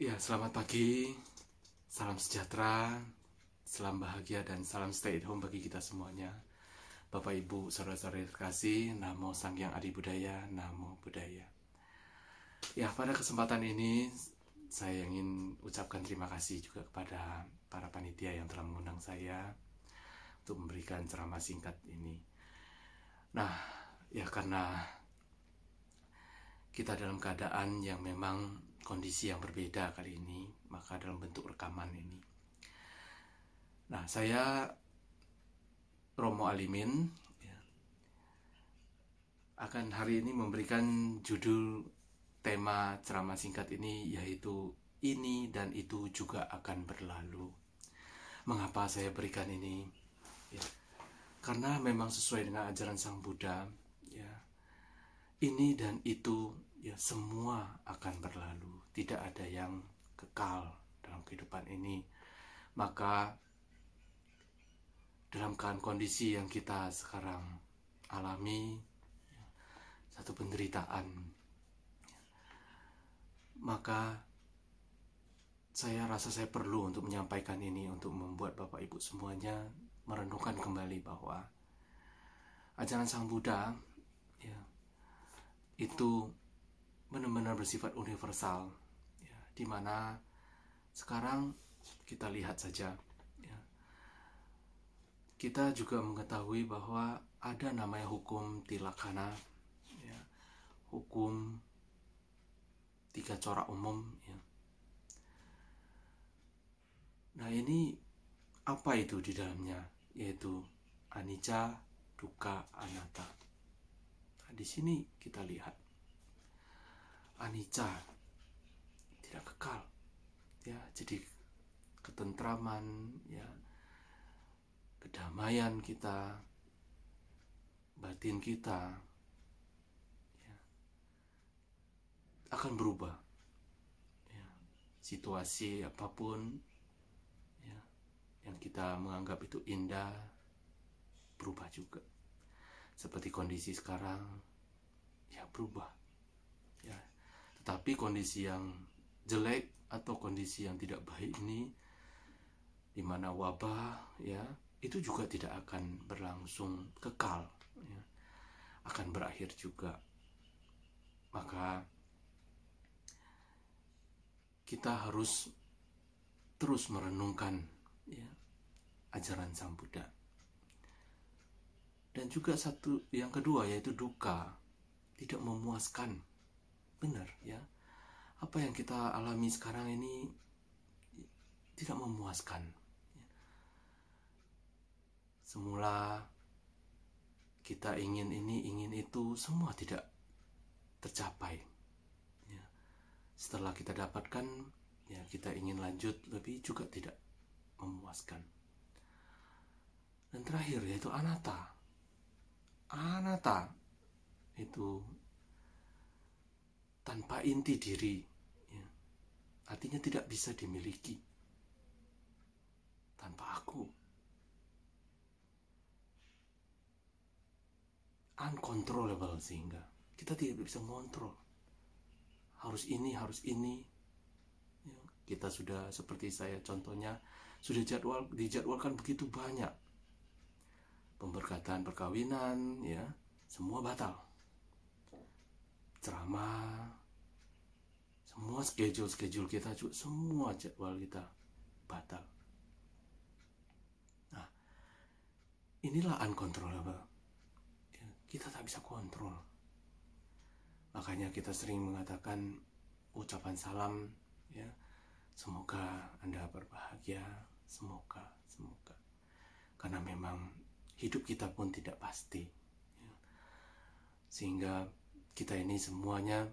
Ya, selamat pagi, salam sejahtera, salam bahagia, dan salam stay at home bagi kita semuanya. Bapak, Ibu, saudara-saudara terkasih, Namo Sang Yang Adi Budaya, Namo Budaya. Ya, pada kesempatan ini saya ingin ucapkan terima kasih juga kepada para panitia yang telah mengundang saya untuk memberikan ceramah singkat ini. Nah, ya karena kita dalam keadaan yang memang kondisi yang berbeda kali ini, maka dalam bentuk rekaman ini. Nah, saya Romo Alimin ya, akan hari ini memberikan judul tema ceramah singkat ini yaitu ini dan itu juga akan berlalu. Mengapa saya berikan ini? Ya, karena memang sesuai dengan ajaran Sang Buddha, ya. Ini dan itu ya semua akan berlalu, tidak ada yang kekal dalam kehidupan ini. Maka dalam keadaan kondisi yang kita sekarang alami satu penderitaan maka saya rasa saya perlu untuk menyampaikan ini untuk membuat Bapak Ibu semuanya merenungkan kembali bahwa ajaran Sang Buddha ya, itu benar-benar bersifat universal ya, di mana sekarang kita lihat saja kita juga mengetahui bahwa ada namanya hukum tilakana, ya, hukum tiga corak umum. Ya. Nah ini apa itu di dalamnya? Yaitu anicca, duka, anatta. Nah, di sini kita lihat anicca tidak kekal, ya jadi ketentraman, ya. Kedamaian kita, batin kita. Ya, akan berubah. Ya, situasi apa pun ya, yang kita menganggap itu indah berubah juga. Seperti kondisi sekarang, ya berubah. Ya, tetapi kondisi yang jelek atau kondisi yang tidak baik ini, di mana wabah, ya itu juga tidak akan berlangsung kekal ya. akan berakhir juga. Maka kita harus terus merenungkan ya, ajaran sang Buddha. Dan juga satu yang kedua yaitu duka. Tidak memuaskan benar ya apa yang kita alami sekarang ini tidak memuaskan Semula kita ingin ini, ingin itu, semua tidak tercapai. Ya. Setelah kita dapatkan, ya kita ingin lanjut lebih juga tidak memuaskan. Dan terakhir yaitu anata. Anata itu tanpa inti diri, ya. artinya tidak bisa dimiliki. Tanpa aku. uncontrollable sehingga. Kita tidak bisa mengontrol. Harus ini harus ini. Ya, kita sudah seperti saya contohnya sudah jadwal dijadwalkan begitu banyak. Pemberkatan perkawinan ya semua batal ceramah semua schedule schedule kita juga semua jadwal kita batal nah inilah uncontrollable kita tak bisa kontrol. Makanya kita sering mengatakan ucapan salam ya. Semoga Anda berbahagia, semoga, semoga. Karena memang hidup kita pun tidak pasti. Ya. Sehingga kita ini semuanya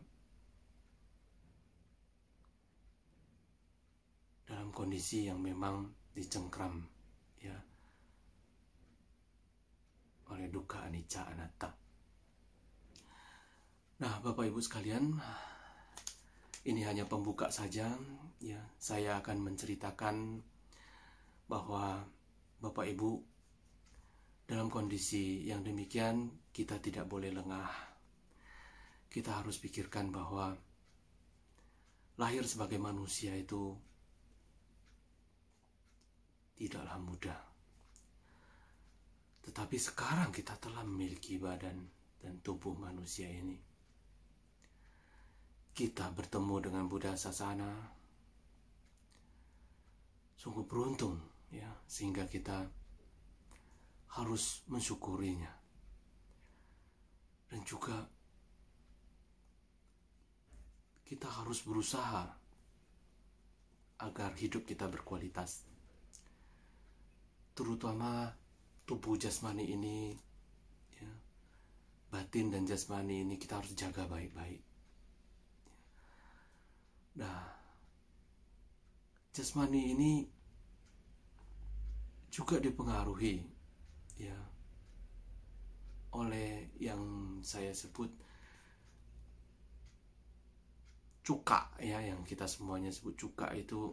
dalam kondisi yang memang dicengkram ya oleh duka anicca anatta. Nah, Bapak Ibu sekalian, ini hanya pembuka saja ya. Saya akan menceritakan bahwa Bapak Ibu dalam kondisi yang demikian kita tidak boleh lengah. Kita harus pikirkan bahwa lahir sebagai manusia itu tidaklah mudah. Tetapi sekarang kita telah memiliki badan dan tubuh manusia ini. Kita bertemu dengan Buddha Sasana. Sungguh beruntung ya, sehingga kita harus mensyukurinya. Dan juga kita harus berusaha agar hidup kita berkualitas. Terutama tubuh jasmani ini ya, batin dan jasmani ini kita harus jaga baik-baik. Nah jasmani ini juga dipengaruhi ya oleh yang saya sebut cuka ya yang kita semuanya sebut cuka itu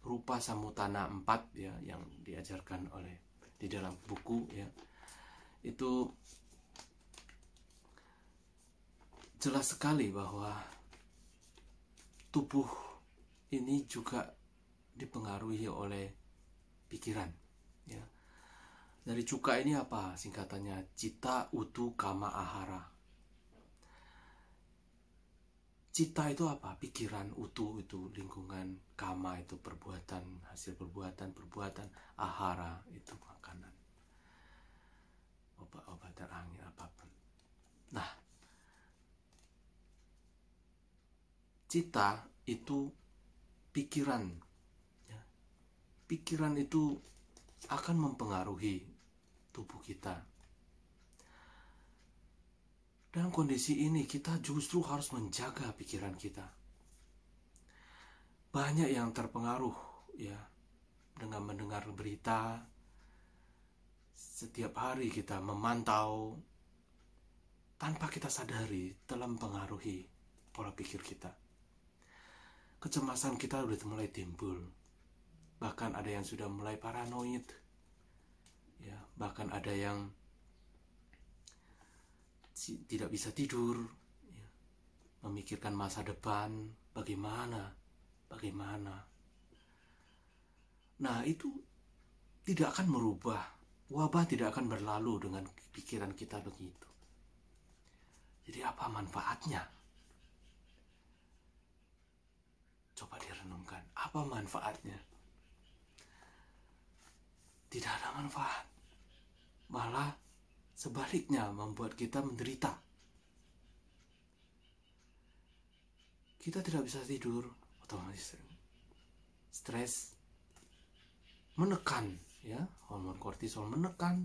rupa samutana 4 ya yang diajarkan oleh di dalam buku ya. Itu jelas sekali bahwa tubuh ini juga dipengaruhi oleh pikiran ya. Dari cuka ini apa? Singkatannya cita utu kama ahara cita itu apa? Pikiran utuh itu lingkungan kama itu perbuatan hasil perbuatan perbuatan ahara itu makanan. Obat-obat dan angin apa pun. Nah cita itu pikiran ya. pikiran itu akan mempengaruhi tubuh kita dalam kondisi ini kita justru harus menjaga pikiran kita. Banyak yang terpengaruh ya dengan mendengar berita. Setiap hari kita memantau tanpa kita sadari telah mempengaruhi pola pikir kita. Kecemasan kita sudah mulai timbul. Bahkan ada yang sudah mulai paranoid. Ya, bahkan ada yang tidak bisa tidur, ya. memikirkan masa depan, bagaimana, bagaimana. Nah, itu tidak akan merubah, wabah tidak akan berlalu dengan pikiran kita begitu. Jadi apa manfaatnya? Coba direnungkan, apa manfaatnya? Tidak ada manfaat. Malah sebaliknya membuat kita menderita. Kita tidak bisa tidur, otomatis stres menekan ya. Hormon kortisol menekan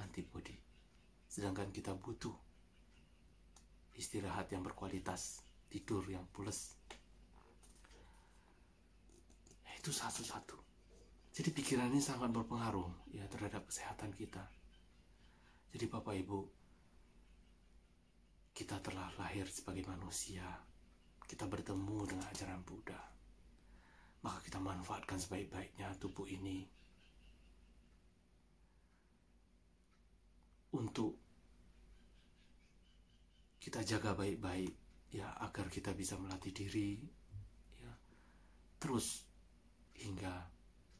antibodi. Sedangkan kita butuh istirahat yang berkualitas tidur yang pules. Itu satu-satu. Jadi pikiran ini sangat berpengaruh ya terhadap kesehatan kita jadi Bapak Ibu, kita telah lahir sebagai manusia. Kita bertemu dengan ajaran Buddha. Maka kita manfaatkan sebaik-baiknya tubuh ini untuk kita jaga baik-baik ya agar kita bisa melatih diri ya terus hingga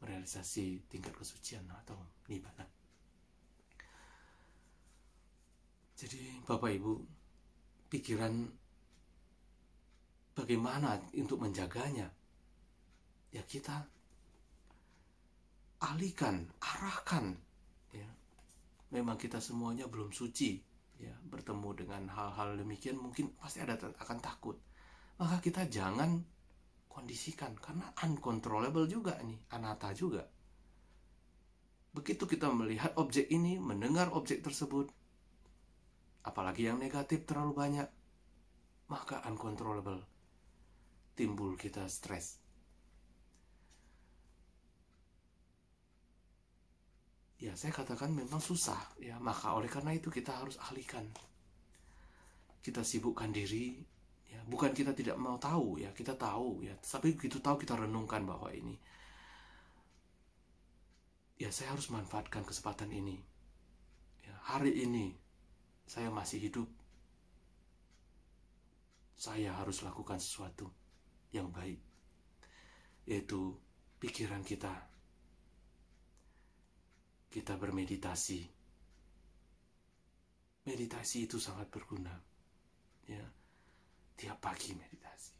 merealisasi tingkat kesucian atau nibbana. Jadi Bapak Ibu, pikiran bagaimana untuk menjaganya? Ya kita alihkan, arahkan. Ya. Memang kita semuanya belum suci. Ya, bertemu dengan hal-hal demikian mungkin pasti ada akan takut. Maka kita jangan kondisikan karena uncontrollable juga nih, anata juga. Begitu kita melihat objek ini, mendengar objek tersebut, apalagi yang negatif terlalu banyak, maka uncontrollable. Timbul kita stres. Ya, saya katakan memang susah, ya. Maka oleh karena itu kita harus alihkan. Kita sibukkan diri, ya. Bukan kita tidak mau tahu, ya. Kita tahu, ya. Tapi begitu tahu kita renungkan bahwa ini ya saya harus manfaatkan kesempatan ini. Ya, hari ini saya masih hidup saya harus lakukan sesuatu yang baik, yaitu pikiran kita. Kita bermeditasi. Meditasi itu sangat berguna. Ya, tiap pagi meditasi.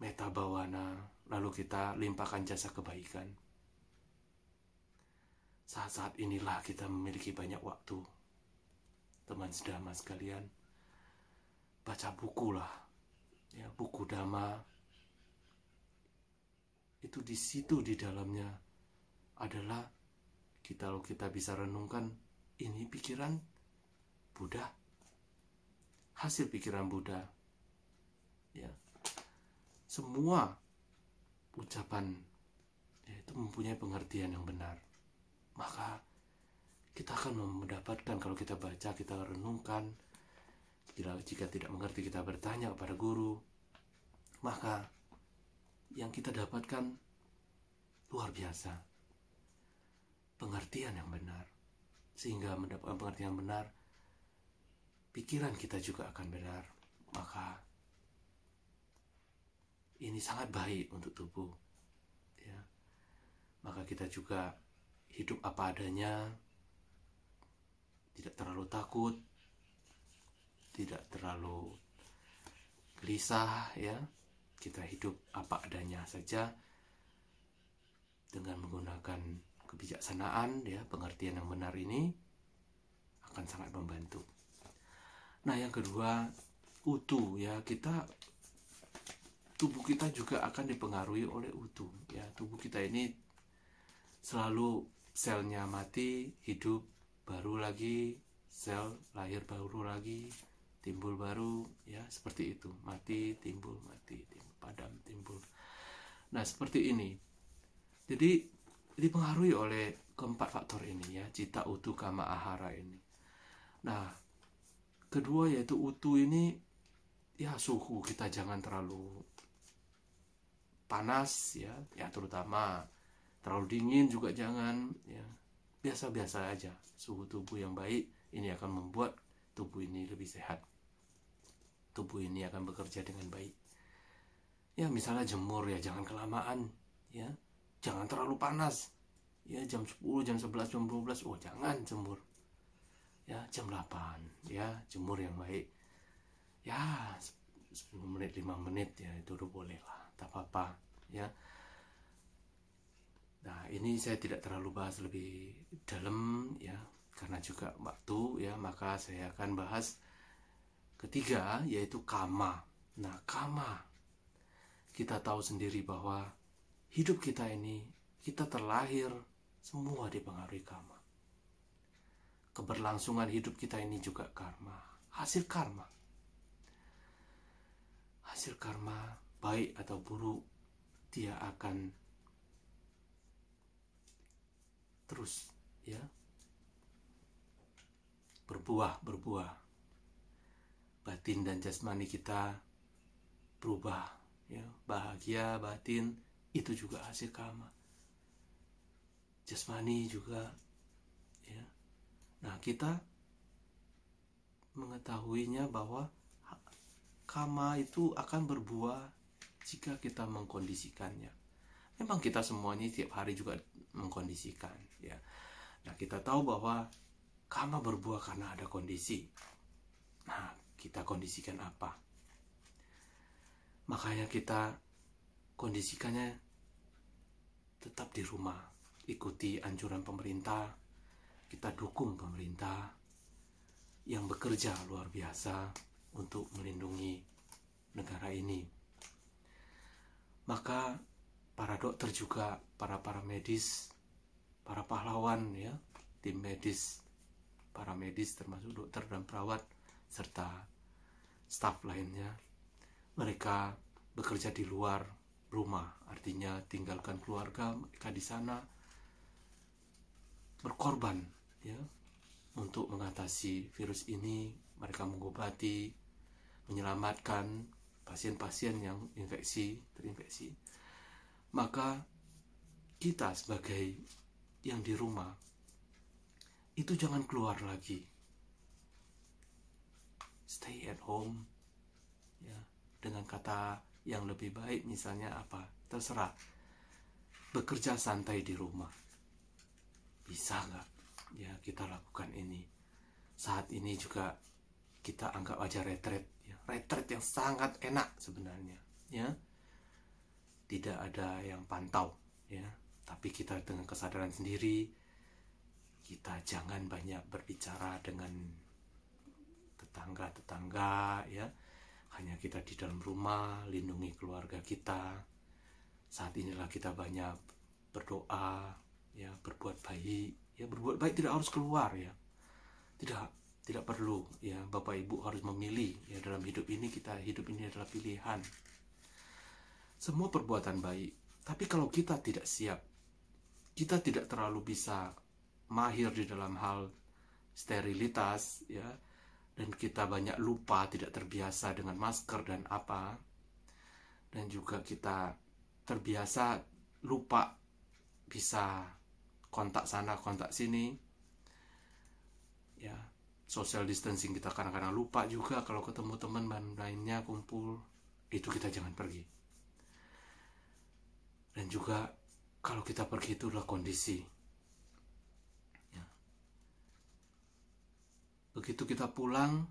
Meta bawana, lalu kita limpahkan jasa kebaikan. Saat-saat inilah kita memiliki banyak waktu. Teman sedama sekalian, baca buku lah. Ya, buku dhamma. Itu di situ di dalamnya adalah kita kalau kita bisa renungkan ini pikiran Buddha. Hasil pikiran Buddha. Ya. Semua ucapan ya, itu mempunyai pengertian yang benar kita akan mendapatkan kalau kita baca, kita renungkan. Jika tidak mengerti, kita bertanya kepada guru. Maka yang kita dapatkan luar biasa. Pengertian yang benar. Sehingga mendapatkan pengertian yang benar, pikiran kita juga akan benar. Maka ini sangat baik untuk tubuh. Ya. Maka kita juga hidup apa adanya, tidak terlalu takut, tidak terlalu gelisah ya. Kita hidup apa adanya saja dengan menggunakan kebijaksanaan ya, pengertian yang benar ini akan sangat membantu. Nah, yang kedua, utuh ya, kita tubuh kita juga akan dipengaruhi oleh utuh ya. Tubuh kita ini selalu selnya mati, hidup baru lagi, sel lahir baru lagi, timbul baru, ya seperti itu. Mati, timbul, mati, timbul, padam, timbul. Nah, seperti ini. Jadi dipengaruhi oleh keempat faktor ini ya, cita utuh kama ahara ini. Nah, kedua yaitu utuh ini ya suhu kita jangan terlalu panas ya, ya terutama terlalu dingin juga jangan ya biasa-biasa aja. Suhu tubuh yang baik ini akan membuat tubuh ini lebih sehat. Tubuh ini akan bekerja dengan baik. Ya misalnya jemur ya jangan kelamaan ya. Jangan terlalu panas. Ya jam 10 jam 11 jam 12 oh jangan jemur. Ya jam 8 ya jemur yang baik. Ya 10 menit 5 menit ya itu udah boleh lah. Tak apa-apa ya Nah, ini saya tidak terlalu bahas lebih dalam ya, karena juga waktu ya, maka saya akan bahas ketiga yaitu kama. Nah, kama kita tahu sendiri bahwa hidup kita ini kita terlahir semua dipengaruhi kama. Keberlangsungan hidup kita ini juga karma, hasil karma. Hasil karma baik atau buruk dia akan terus ya. Berbuah berbuah. Batin dan jasmani kita berubah ya. Bahagia batin itu juga hasil karma. Jasmani juga ya. Nah kita mengetahuinya bahwa karma itu akan berbuah jika kita mengkondisikannya. Memang kita semuanya tiap hari juga mengkondisikan ya. Nah kita tahu bahwa karma berbuah karena ada kondisi. Nah kita kondisikan apa? Makanya kita kondisikannya tetap di rumah. Ikuti anjuran pemerintah. Kita dukung pemerintah yang bekerja luar biasa untuk melindungi negara ini. Maka para dokter juga, para para medis, para pahlawan ya, tim medis, para medis termasuk dokter dan perawat serta staf lainnya. Mereka bekerja di luar rumah, artinya tinggalkan keluarga mereka di sana berkorban ya untuk mengatasi virus ini. Mereka mengobati, menyelamatkan pasien-pasien yang infeksi, terinfeksi maka kita sebagai yang di rumah itu jangan keluar lagi. Stay at home, dengan kata yang lebih baik misalnya apa? Terserah. Bekerja santai di rumah. Bisa nggak? Ya kita lakukan ini. Saat ini juga kita anggap aja retret ya. Retret yang sangat enak sebenarnya ya tidak ada yang pantau ya tapi kita dengan kesadaran sendiri kita jangan banyak berbicara dengan tetangga-tetangga ya hanya kita di dalam rumah, lindungi keluarga kita. Saat inilah kita banyak berdoa, ya, berbuat baik. Ya, berbuat baik tidak harus keluar ya. Tidak tidak perlu ya Bapak Ibu harus memilih ya dalam hidup ini kita hidup ini adalah pilihan. Semua perbuatan baik. Tapi kalau kita tidak siap, kita tidak terlalu bisa mahir di dalam hal sterilitas ya dan kita banyak lupa tidak terbiasa dengan masker dan apa dan juga kita terbiasa lupa bisa kontak sana kontak sini ya social distancing kita kadang-kadang lupa juga kalau ketemu teman lainnya kumpul itu kita jangan pergi dan juga kalau kita pergi itu adalah kondisi. Begitu kita pulang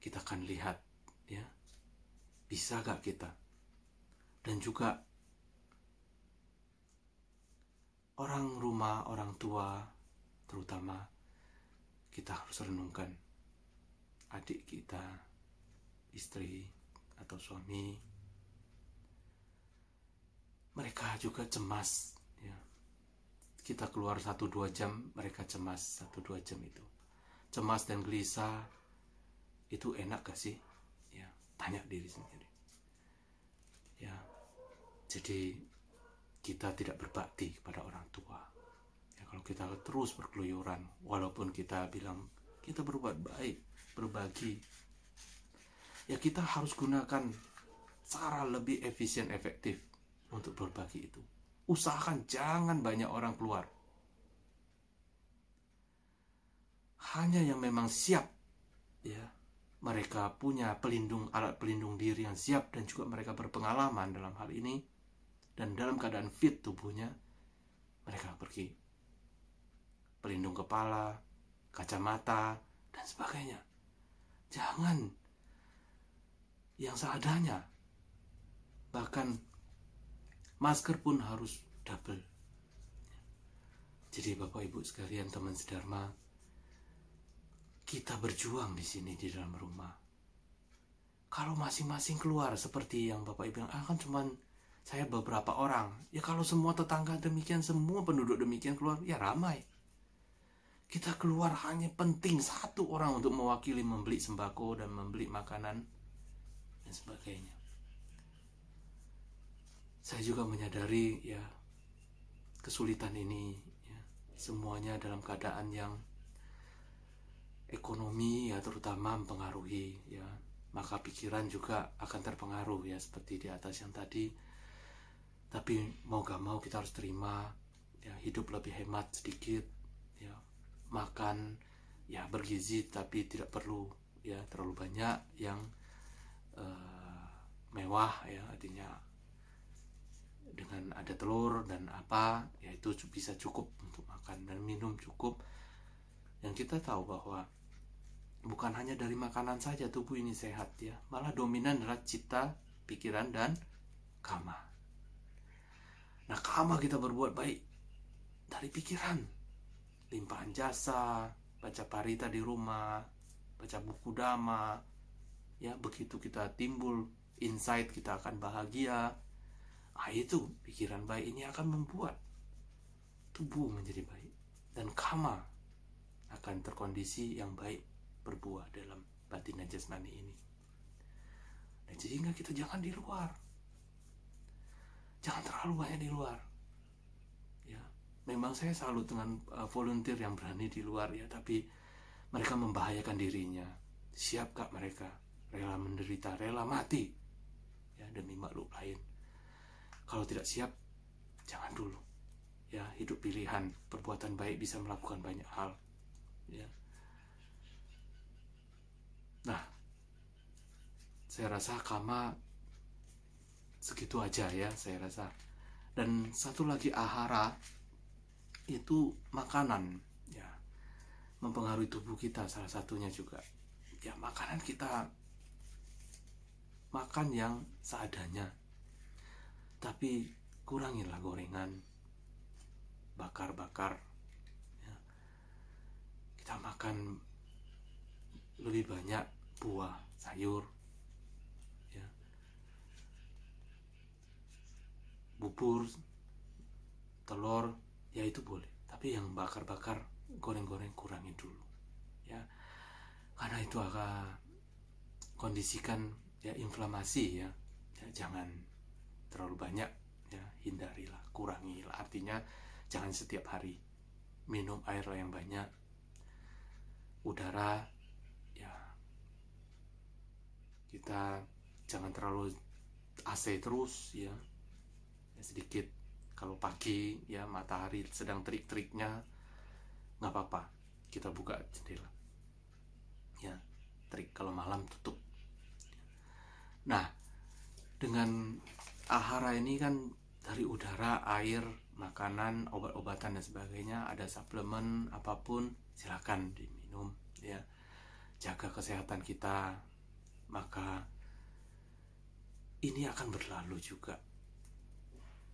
kita akan lihat ya. Bisa gak kita? Dan juga orang rumah orang tua terutama kita harus renungkan adik kita istri atau suami mereka juga cemas ya. Kita keluar satu dua jam mereka cemas satu dua jam itu. Cemas dan gelisah itu enak gak sih? Ya tanya diri sendiri. Ya jadi kita tidak berbakti kepada orang tua. Ya kalau kita terus berkeluyuran walaupun kita bilang kita berbuat baik berbagi ya kita harus gunakan cara lebih efisien efektif untuk berbagi itu. Usahakan jangan banyak orang keluar. Hanya yang memang siap ya mereka punya pelindung alat pelindung diri yang siap dan juga mereka berpengalaman dalam hal ini. Dan dalam keadaan fit tubuhnya mereka pergi. Pelindung kepala kacamata dan sebagainya. Jangan yang seadanya. Bahkan masker pun harus double jadi Bapak Ibu sekalian teman sedharma kita berjuang di sini di dalam rumah. Kalau masing-masing keluar seperti yang Bapak Ibu bilang, ah kan cuman saya beberapa orang. Ya kalau semua tetangga demikian, semua penduduk demikian keluar, ya ramai. Kita keluar hanya penting satu orang untuk mewakili membeli sembako dan membeli makanan dan sebagainya. Saya juga menyadari ya kesulitan ini ya, semuanya dalam keadaan yang ekonomi ya terutama mempengaruhi ya. Maka pikiran juga akan terpengaruh ya seperti di atas yang tadi. Tapi mau gak mau kita harus terima ya hidup lebih hemat sedikit ya. Makan ya bergizi tapi tidak perlu ya terlalu banyak yang uh, mewah ya artinya dengan ada telur dan apa ya itu bisa cukup untuk makan dan minum cukup. Yang kita tahu bahwa bukan hanya dari makanan saja tubuh ini sehat ya malah dominan adalah cita pikiran dan kama nah kama kita berbuat baik dari pikiran. Limpahan jasa baca parita di rumah baca buku dama ya begitu kita timbul insight kita akan bahagia ah itu pikiran baik ini akan membuat tubuh menjadi baik dan kama akan terkondisi yang baik berbuah dalam batin dan jasmani ini. Dan sehingga kita jangan di luar. Jangan terlalu banyak di luar. Ya, memang saya salut dengan uh, volunteer yang berani di luar ya, tapi mereka membahayakan dirinya. Siap kak mereka rela menderita, rela mati ya demi makhluk lain. Kalau tidak siap, jangan dulu. Ya, hidup pilihan, perbuatan baik bisa melakukan banyak hal. Ya, Nah, saya rasa Kama segitu aja ya saya rasa. Dan satu lagi ahara itu makanan. Ya mempengaruhi tubuh kita salah satunya juga. Ya makanan kita makan yang seadanya tapi kurangilah gorengan. Bakar-bakar ya. kita makan lebih banyak buah sayur ya. Bubur telur ya itu boleh. Tapi yang bakar-bakar goreng-goreng kurangin dulu ya. Karena itu akan kondisikan ya inflamasi ya, ya jangan terlalu banyak ya hindarilah kurangilah. Artinya jangan setiap hari minum air yang banyak. Udara ya kita jangan terlalu AC terus ya, ya sedikit. Kalau pagi ya matahari sedang terik-teriknya nggak apa-apa. Kita buka jendela. Ya terik. Kalau malam tutup. Nah dengan ahara ini kan dari udara air makanan obat-obatan dan sebagainya ada suplemen apa pun silakan diminum ya. Jaga kesehatan kita maka ini akan berlalu juga.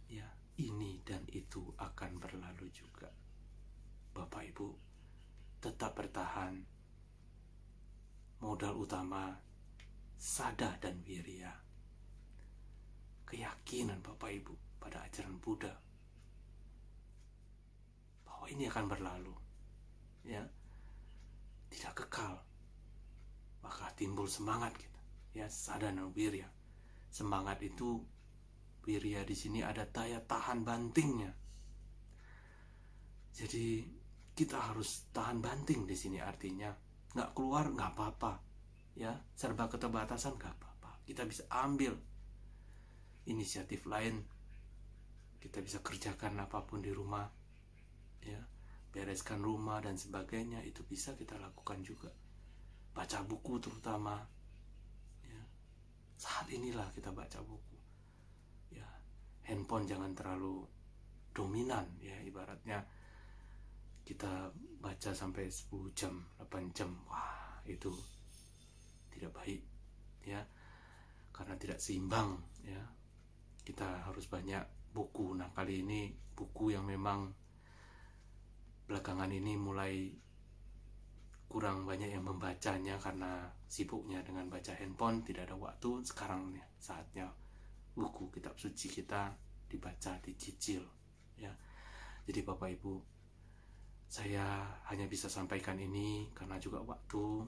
Ya ini dan itu akan berlalu juga. Bapak Ibu tetap bertahan. Modal utama sada dan wirya keyakinan Bapak Ibu pada ajaran Buddha bahwa ini akan berlalu ya. Tidak kekal maka timbul semangat kita ya sada dan wirya. Semangat itu wirya di sini ada daya tahan bantingnya. Jadi kita harus tahan banting di sini artinya. Nggak keluar nggak apa-apa ya. Serba keterbatasan nggak apa-apa. Kita bisa ambil inisiatif lain kita bisa kerjakan apa pun di rumah ya bereskan rumah dan sebagainya itu bisa kita lakukan juga. Baca buku terutama ya. Saat inilah kita baca buku ya. Handphone jangan terlalu dominan ya ibaratnya kita baca sampai 10 jam 8 jam wah itu tidak baik ya. Karena tidak seimbang ya kita harus banyak buku. Nah kali ini buku yang memang belakangan ini mulai kurang banyak yang membacanya karena sibuknya dengan baca handphone tidak ada waktu. Sekarang ya saatnya buku kitab suci kita dibaca dicicil ya. Jadi bapak ibu saya hanya bisa sampaikan ini karena juga waktu.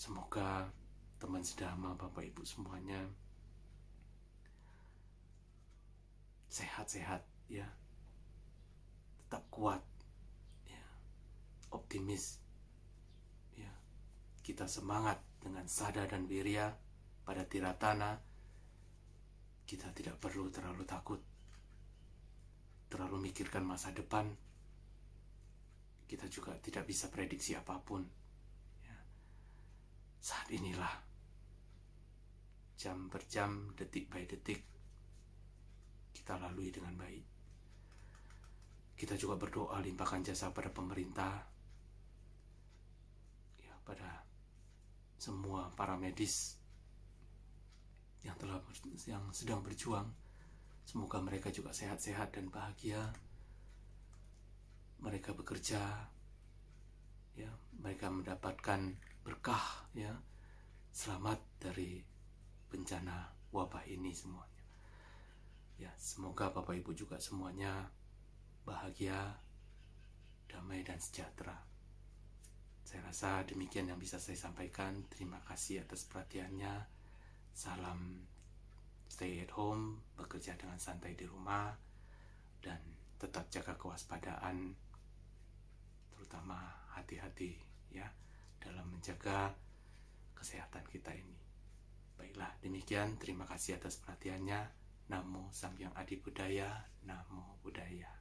Semoga teman sedama bapak ibu semuanya sehat-sehat ya. Tetap kuat ya. Optimis ya. Kita semangat dengan sada dan wirya pada tiratana. Kita tidak perlu terlalu takut terlalu mikirkan masa depan. Kita juga tidak bisa prediksi apa pun ya. saat inilah jam per jam detik by detik kita lalui dengan baik. Kita juga berdoa limpahkan jasa pada pemerintah, ya pada semua para medis yang telah yang sedang berjuang. Semoga mereka juga sehat-sehat dan bahagia. Mereka bekerja, ya mereka mendapatkan berkah, ya selamat dari bencana wabah ini semuanya. Ya, semoga Bapak Ibu juga semuanya bahagia, damai dan sejahtera. Saya rasa demikian yang bisa saya sampaikan. Terima kasih atas perhatiannya. Salam stay at home, bekerja dengan santai di rumah, dan tetap jaga kewaspadaan, terutama hati-hati ya dalam menjaga kesehatan kita ini. Baiklah, demikian. Terima kasih atas perhatiannya. Namo Samyang Adi Budaya, Namo Budaya.